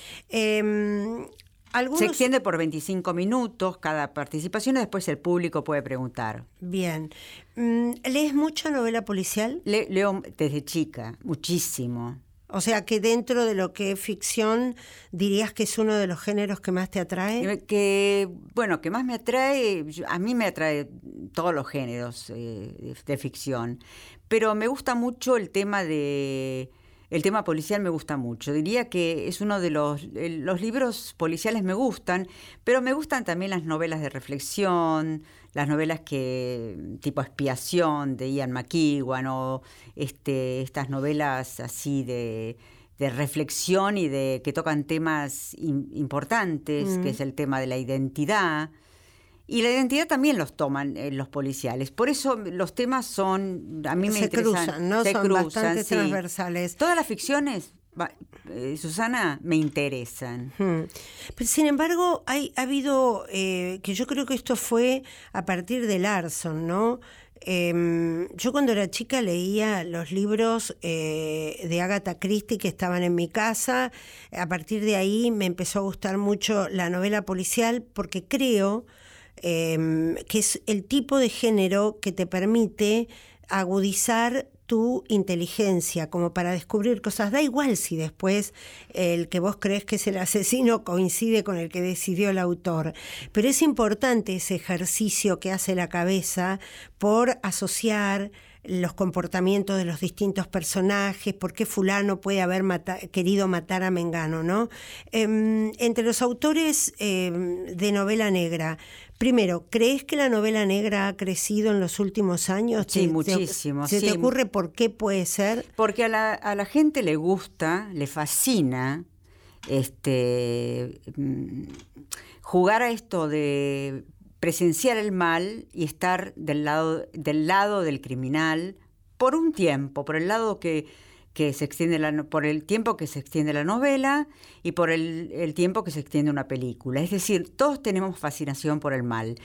Algunos...
Se extiende por 25 minutos cada participación y después el público puede preguntar.
Bien. Mm, ¿Lees mucha novela policial?
Le- leo desde chica, muchísimo.
O sea que dentro de lo que es ficción, dirías que es uno de los géneros que más te atrae.
Eh, Que, bueno, que más me atrae, a mí me atrae todos los géneros eh, de, de ficción, pero me gusta mucho el tema de... El tema policial me gusta mucho. Diría que es uno de los... los libros policiales me gustan, pero me gustan también las novelas de reflexión, las novelas que tipo expiación de Ian McEwan o este, estas novelas así de, de reflexión y de que tocan temas im- importantes, que es el tema de la identidad. Y la identidad también los toman eh, los policiales. Por eso los temas son, a mí me
se
interesan.
cruzan, ¿no?
se
Son
cruzan,
bastante
sí.
transversales.
Todas las ficciones, eh, Susana, me interesan.
Hmm. Pero sin embargo, hay, ha habido, eh, que yo creo que esto fue a partir de Larson, ¿no? Em, yo cuando era chica leía los libros eh, de Agatha Christie que estaban en mi casa. A partir de ahí me empezó a gustar mucho la novela policial porque creo em, que es el tipo de género que te permite agudizar tu inteligencia como para descubrir cosas. Da igual si después el que vos crees que es el asesino coincide con el que decidió el autor, pero es importante ese ejercicio que hace la cabeza por asociar los comportamientos de los distintos personajes, por qué fulano puede haber querido matar a Mengano, ¿no? Em, entre los autores em, de novela negra, primero, ¿crees que la novela negra ha crecido en los últimos años?
Sí,
¿Te- te-
muchísimo,
¿Se
sí.
te ocurre por qué puede ser?
Porque a la, a la gente le gusta, le fascina este, mm, jugar a esto de presenciar el mal y estar del lado, del lado del criminal por un tiempo, por el lado que, que se extiende la, por el tiempo que se extiende la novela y por el, el, tiempo que se extiende una película. Es decir, todos tenemos fascinación por el mal.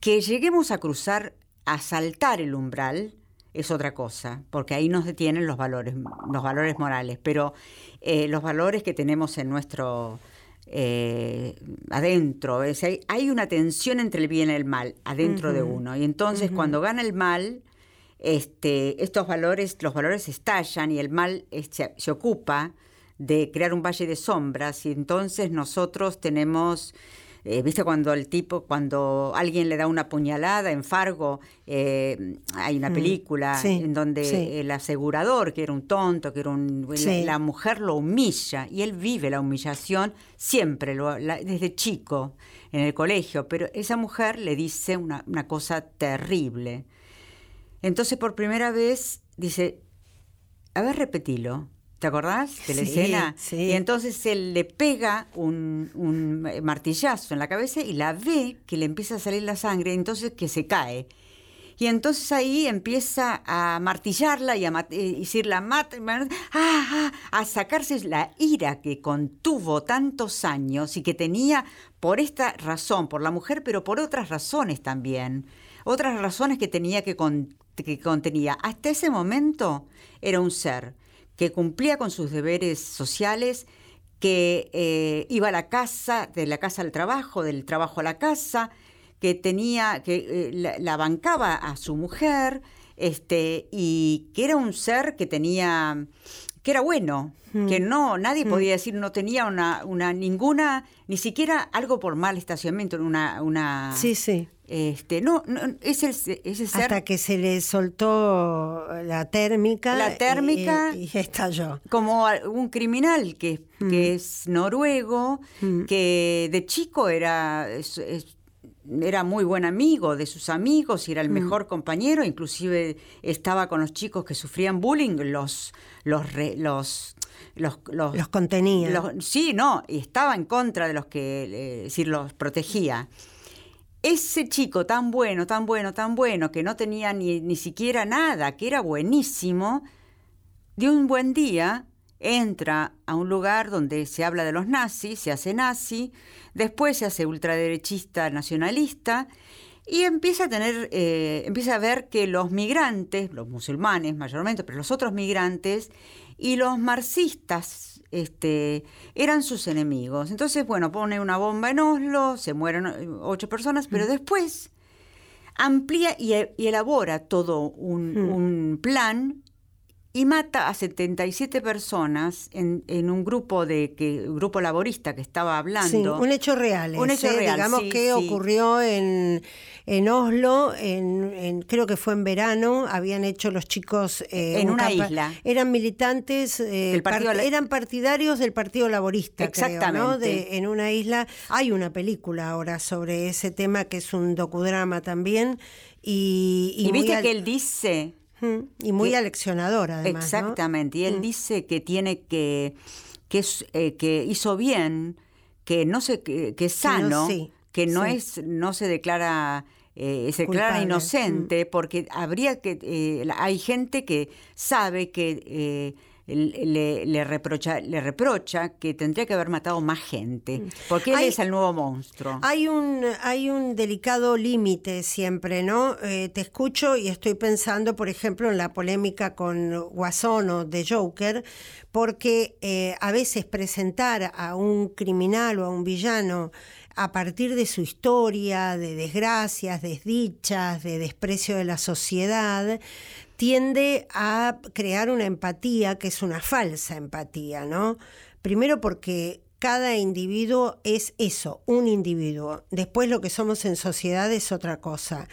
Que lleguemos a cruzar, a saltar el umbral, es otra cosa, porque ahí nos detienen los valores, los valores morales, pero eh, los valores que tenemos en nuestro eh, adentro, es, hay, hay, una tensión entre el bien y el mal adentro uh -huh. de uno, y entonces uh -huh. cuando gana el mal, este, estos valores, los valores estallan y el mal se, se ocupa de crear un valle de sombras, y entonces nosotros tenemos eh, ¿Viste cuando el tipo, cuando alguien le da una puñalada en Fargo, eh, hay una película sí, en donde sí. el asegurador, que era un tonto, que era un... Sí. La, la, mujer lo humilla y él vive la humillación siempre, lo, la, desde chico, en el colegio, pero esa mujer le dice una, una cosa terrible. Entonces por primera vez dice, a ver, repetilo. ¿Te acordás de la
sí,
escena?
Sí.
Y entonces él le pega un, un, martillazo en la cabeza y la ve que le empieza a salir la sangre, entonces que se cae. Y entonces ahí empieza a martillarla y a mat eh, decirla ah, ah, a sacarse la ira que contuvo tantos años y que tenía por esta razón, por la mujer, pero por otras razones también. Otras razones que tenía que, con, que contenía. Hasta ese momento era un ser que cumplía con sus deberes sociales, que eh, iba a la casa, de la casa al trabajo, del trabajo a la casa, que tenía, que eh, la, la, bancaba a su mujer, este, y que era un ser que tenía, que era bueno, mm. que no, nadie mm. podía decir, no tenía una, una, ninguna, ni siquiera algo por mal estacionamiento, una, una.
Sí, sí.
Este, no, no ese, ese ser,
Hasta que se le soltó la térmica.
La térmica.
Y, y estalló.
Como un criminal que, mm. que es noruego, mm. que de chico era. Es, es, era muy buen amigo de sus amigos y era el mm. mejor compañero, inclusive estaba con los chicos que sufrían bullying, los los re, los, los, los,
los contenía.
Los, sí, no, y estaba en contra de los que, eh, decir, los protegía ese chico tan bueno, tan bueno, tan bueno, que no tenía ni, ni siquiera nada, que era buenísimo, de un buen día entra a un lugar donde se habla de los nazis, se hace nazi, después se hace ultraderechista nacionalista y empieza a tener, eh, empieza a ver que los migrantes, los musulmanes mayormente, pero los otros migrantes y los marxistas este, eran sus enemigos. Entonces, bueno, pone una bomba en Oslo, se mueren ocho personas, pero después amplía y, y elabora todo un, mm. un, plan y mata a 77 personas en, en un grupo de que grupo laborista que estaba hablando.
Sí, un hecho real.
Un hecho
¿eh?
real.
Digamos
sí,
que
sí.
ocurrió en, en Oslo, en, en, creo que fue en verano, habían hecho los chicos
eh, en un una isla.
Eran militantes, eh, part eran partidarios del Partido Laborista,
Exactamente.
Creo, ¿no? de, en una isla. Hay una película ahora sobre ese tema que es un docudrama también. Y,
y, y viste que él dice
y muy que, aleccionadora, además.
Exactamente.
¿no?
Y él mm. dice que tiene que, que, es, eh, que hizo bien, que no se, que, que es sano, sí, no, sí, que no sí. es, no se declara. Eh, se declara inocente mm. porque habría que eh, hay gente que sabe que eh, le, le, reprocha, le reprocha que tendría que haber matado más gente, mm. porque él hay, es el nuevo monstruo.
Hay un, hay un delicado límite siempre, ¿no? Eh, te escucho y estoy pensando, por ejemplo, en la polémica con Guasón o de Joker, porque eh, a veces presentar a un criminal o a un villano a partir de su historia, de desgracias, desdichas, de desprecio de la sociedad, tiende a crear una empatía que es una falsa empatía, ¿no? Primero porque cada individuo es eso, un individuo. Después lo que somos en sociedad es otra cosa.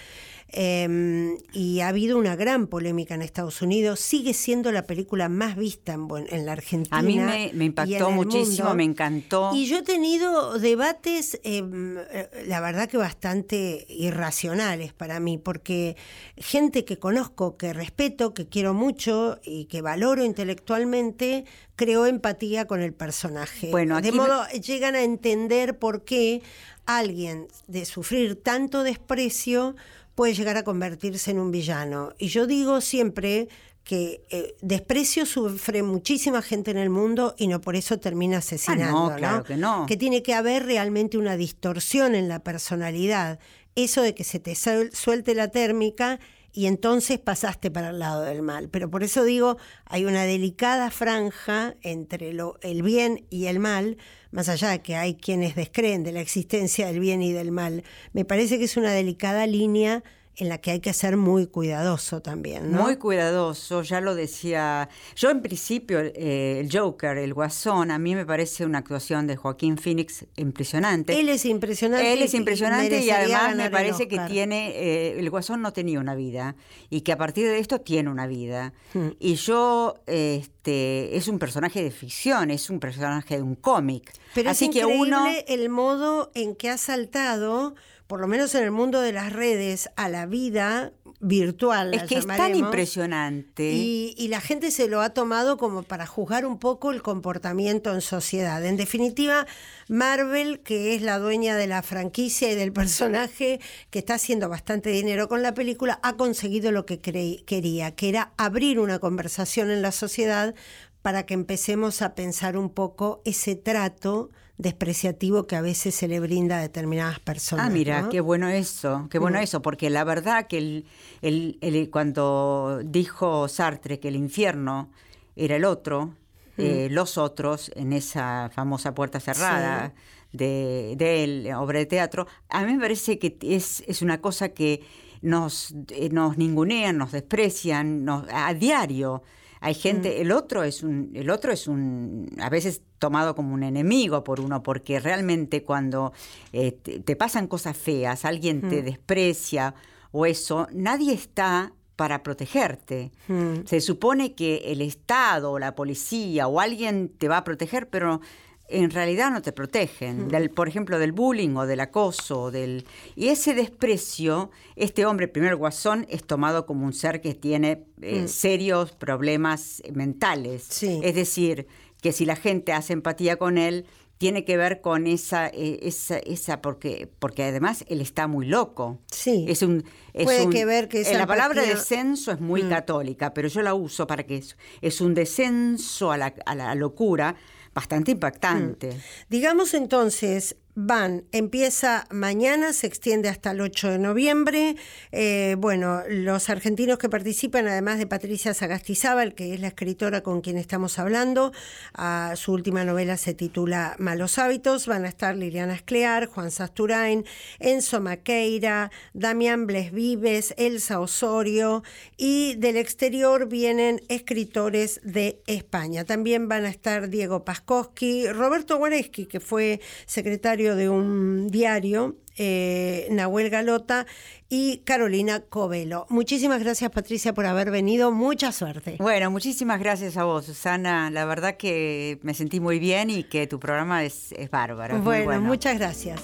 Em, y ha habido una gran polémica en Estados Unidos. Sigue siendo la película más vista en, en la Argentina.
A mí me, impactó muchísimo, me encantó.
Y yo he tenido debates, em, eh, la verdad que bastante irracionales para mí, porque gente que conozco, que respeto, que quiero mucho y que valoro intelectualmente, creó empatía con el personaje. Bueno, de modo, llegan a entender por qué alguien de sufrir tanto desprecio puede llegar a convertirse en un villano. Y yo digo siempre que eh, desprecio sufre muchísima gente en el mundo y no por eso termina ah, asesinando.
claro que no.
Que tiene que haber realmente una distorsión en la personalidad. Eso de que se te suelte la térmica y entonces pasaste para el lado del mal. Pero por eso digo, hay una delicada franja entre lo, el bien y el mal, más allá de que hay quienes descreen de la existencia del bien y del mal. Me parece que es una delicada línea en la que hay que ser muy cuidadoso también.
Muy cuidadoso, ya lo decía. Yo en principio, eh, el Joker, el Guasón, a mí me parece una actuación de Joaquín Phoenix impresionante.
Él es impresionante.
Él es impresionante y, además me parece que tiene, eh, el Guasón no tenía una vida y que a partir de esto tiene una vida. Hmm. Y yo, este, es un personaje de ficción, es un personaje de un cómic.
Pero Así es que uno el modo en que ha saltado por lo menos en el mundo de las redes, a la vida virtual.
Es que es tan impresionante.
Y, la gente se lo ha tomado como para juzgar un poco el comportamiento en sociedad. En definitiva, Marvel, que es la dueña de la franquicia y del personaje, que está haciendo bastante dinero con la película, ha conseguido lo que quería, que era abrir una conversación en la sociedad para que empecemos a pensar un poco ese trato despreciativo que a veces se le brinda a determinadas personas.
Ah, mira, qué bueno eso, qué bueno eso, porque la verdad que el, el, cuando dijo Sartre que el infierno era el otro, eh, los otros, en esa famosa puerta cerrada de, de, él, obra de teatro, a mí me parece que es, es una cosa que nos, eh, nos ningunean, nos desprecian nos, a diario. Hay gente, mm. el otro es un, el otro es un, a veces tomado como un enemigo por uno, porque realmente cuando eh, te, pasan cosas feas, alguien te mm. desprecia o eso, nadie está para protegerte. Mm. Se supone que el Estado o la policía o alguien te va a proteger, pero en realidad no te protegen, del, por ejemplo, del bullying o del acoso. Del, y ese desprecio, este hombre, primero guasón, es tomado como un ser que tiene eh, mm. serios problemas mentales. Es decir, que si la gente hace empatía con él, tiene que ver con esa, eh, esa, esa porque, porque además él está muy loco.
Sí.
Es un,
Puede que ver que
esa La palabra descenso es muy mm. católica, pero yo la uso para que es, es un descenso a la, a la locura bastante impactante. Mm.
Digamos entonces, van, empieza mañana, se extiende hasta el 8 de noviembre. Eh, bueno, los argentinos que participan, además de Patricia Sagastizábal, que es la escritora con quien estamos hablando, su última novela se titula Malos Hábitos, van a estar Liliana Esclear, Juan Sasturain, Enzo Maqueira, Damián Bles Vives, Elsa Osorio y del exterior vienen escritores de España. También van a estar Diego Paskowski, Roberto Guareschi, que fue secretario de un diario, eh, Nahuel Galota y Carolina Covelo. Muchísimas gracias Patricia por haber venido, mucha suerte.
Bueno, muchísimas gracias a vos, Susana. La verdad que me sentí muy bien y que tu programa es, bárbaro.
bueno, muchas gracias.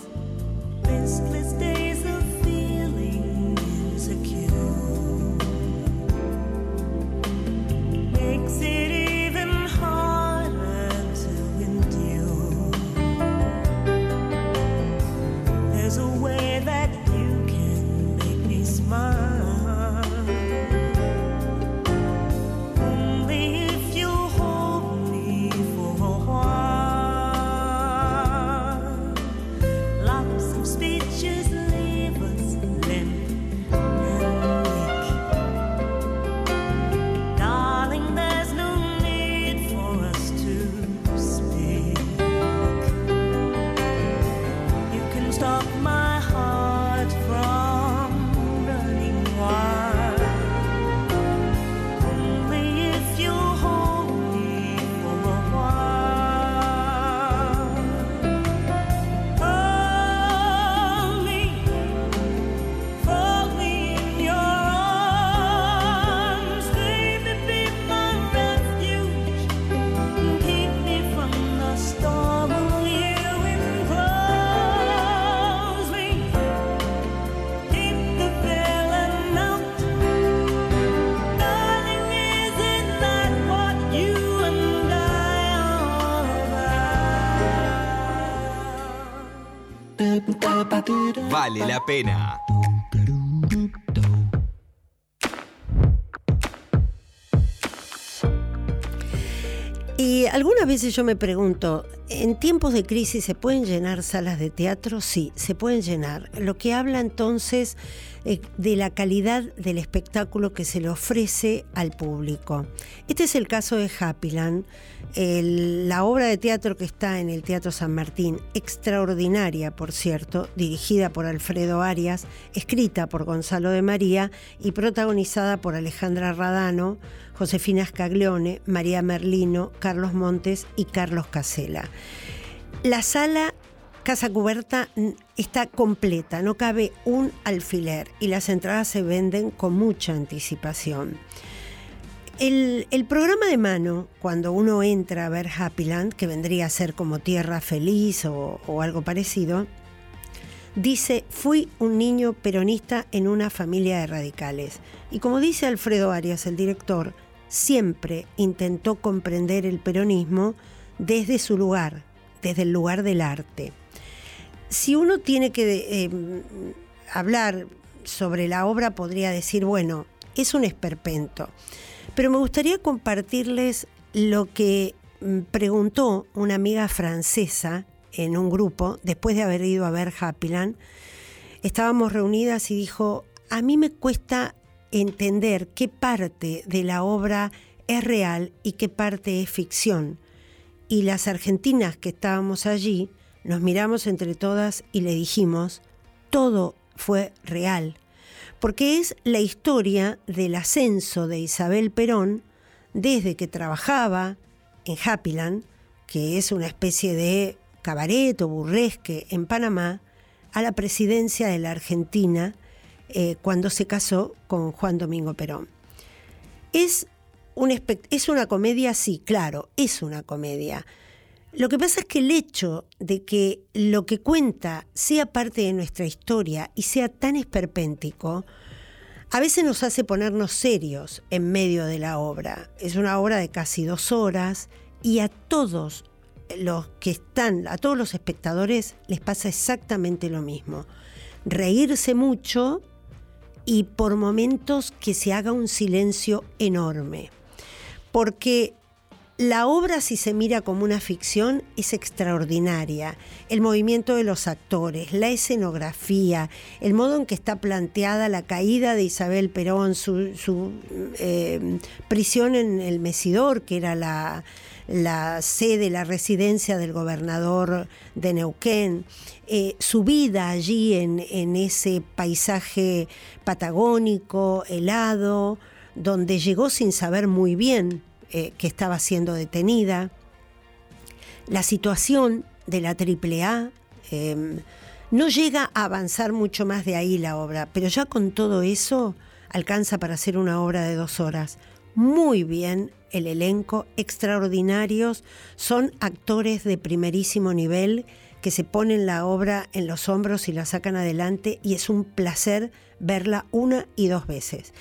Vale la pena.
Y algunas veces yo me pregunto, ¿en tiempos de crisis se pueden llenar salas de teatro? Sí, se pueden llenar. Lo que habla entonces eh, de la calidad del espectáculo que se le ofrece al público. Este es el caso de Happyland, la obra de teatro que está en el Teatro San Martín, extraordinaria, por cierto, dirigida por Alfredo Arias, escrita por Gonzalo de María y protagonizada por Alejandra Radano, Josefina Scaglione, María Merlino, Carlos Montes y Carlos Casela. La sala Casa Cubierta mm, está completa, no cabe un alfiler y las entradas se venden con mucha anticipación. El, el programa de mano, cuando uno entra a ver Happyland, que vendría a ser como Tierra Feliz o, o algo parecido, dice, fui un niño peronista en una familia de radicales. Y como dice Alfredo Arias, el director, siempre intentó comprender el peronismo desde su lugar, desde el lugar del arte. Si uno tiene que eh, hablar sobre la obra, podría decir, bueno, es un esperpento. Pero me gustaría compartirles lo que mm, preguntó una amiga francesa en un grupo, después de haber ido a ver Happyland. Estábamos reunidas y dijo, a mí me cuesta entender qué parte de la obra es real y qué parte es ficción. Y las argentinas que estábamos allí, nos miramos entre todas y le dijimos, todo fue real, porque es la historia del ascenso de Isabel Perón desde que trabajaba en Happyland, que es una especie de cabaret o burlesque en Panamá, a la presidencia de la Argentina eh, cuando se casó con Juan Domingo Perón. Es, un es una comedia, sí, claro, es una comedia. Lo que pasa es que el hecho de que lo que cuenta sea parte de nuestra historia y sea tan esperpéntico, a veces nos hace ponernos serios en medio de la obra. Es una obra de casi dos horas y a todos los que están, a todos los espectadores les pasa exactamente lo mismo. Reírse mucho y por momentos que se haga un silencio enorme. Porque la obra, si se mira como una ficción, es extraordinaria. El movimiento de los actores, la escenografía, el modo en que está planteada la caída de Isabel Perón, su, su, eh, prisión en el Mesidor, que era la, la sede, la residencia del gobernador de Neuquén, eh, su vida allí en, en ese paisaje patagónico, helado, donde llegó sin saber muy bien eh, que estaba siendo detenida. La situación de la AAA eh, no llega a avanzar mucho más de ahí la obra, pero ya con todo eso alcanza para hacer una obra de dos horas. Muy bien el elenco, extraordinarios, son actores de primerísimo nivel que se ponen la obra en los hombros y la sacan adelante y es un placer verla una y dos veces.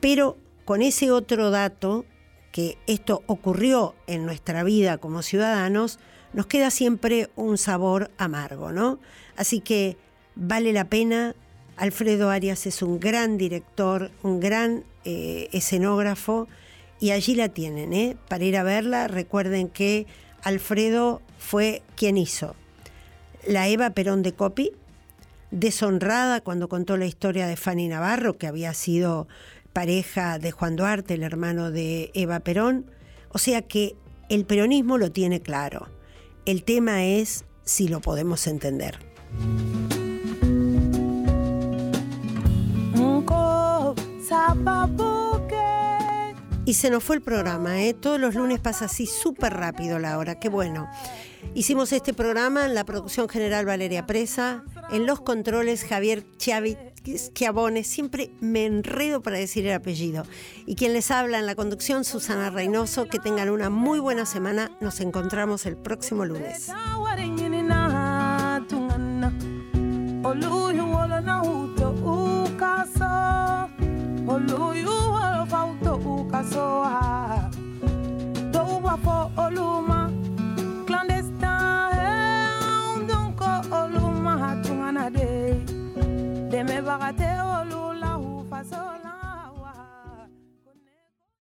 Pero con ese otro dato, que esto ocurrió en nuestra vida como ciudadanos, nos queda siempre un sabor amargo, ¿no? Así que vale la pena. Alfredo Arias es un gran director, un gran eh, escenógrafo y allí la tienen, ¿eh? Para ir a verla, recuerden que Alfredo fue quien hizo la Eva Perón de Copi, deshonrada cuando contó la historia de Fanny Navarro, que había sido pareja de Juan Duarte, el hermano de Eva Perón. O sea que el peronismo lo tiene claro. El tema es si lo podemos entender. Y se nos fue el programa, ¿eh? Todos los lunes pasa así súper rápido la hora, qué bueno. Hicimos este programa en la producción general Valeria Presa, en los controles Javier Chiavone, siempre me enredo para decir el apellido. Y quien les habla en la conducción, Susana Reynoso, que tengan una muy buena semana, nos encontramos el próximo lunes. soa towa fo oluma.
Clandestin donko oluma. Hatungana de
demebaga te olula hufa sola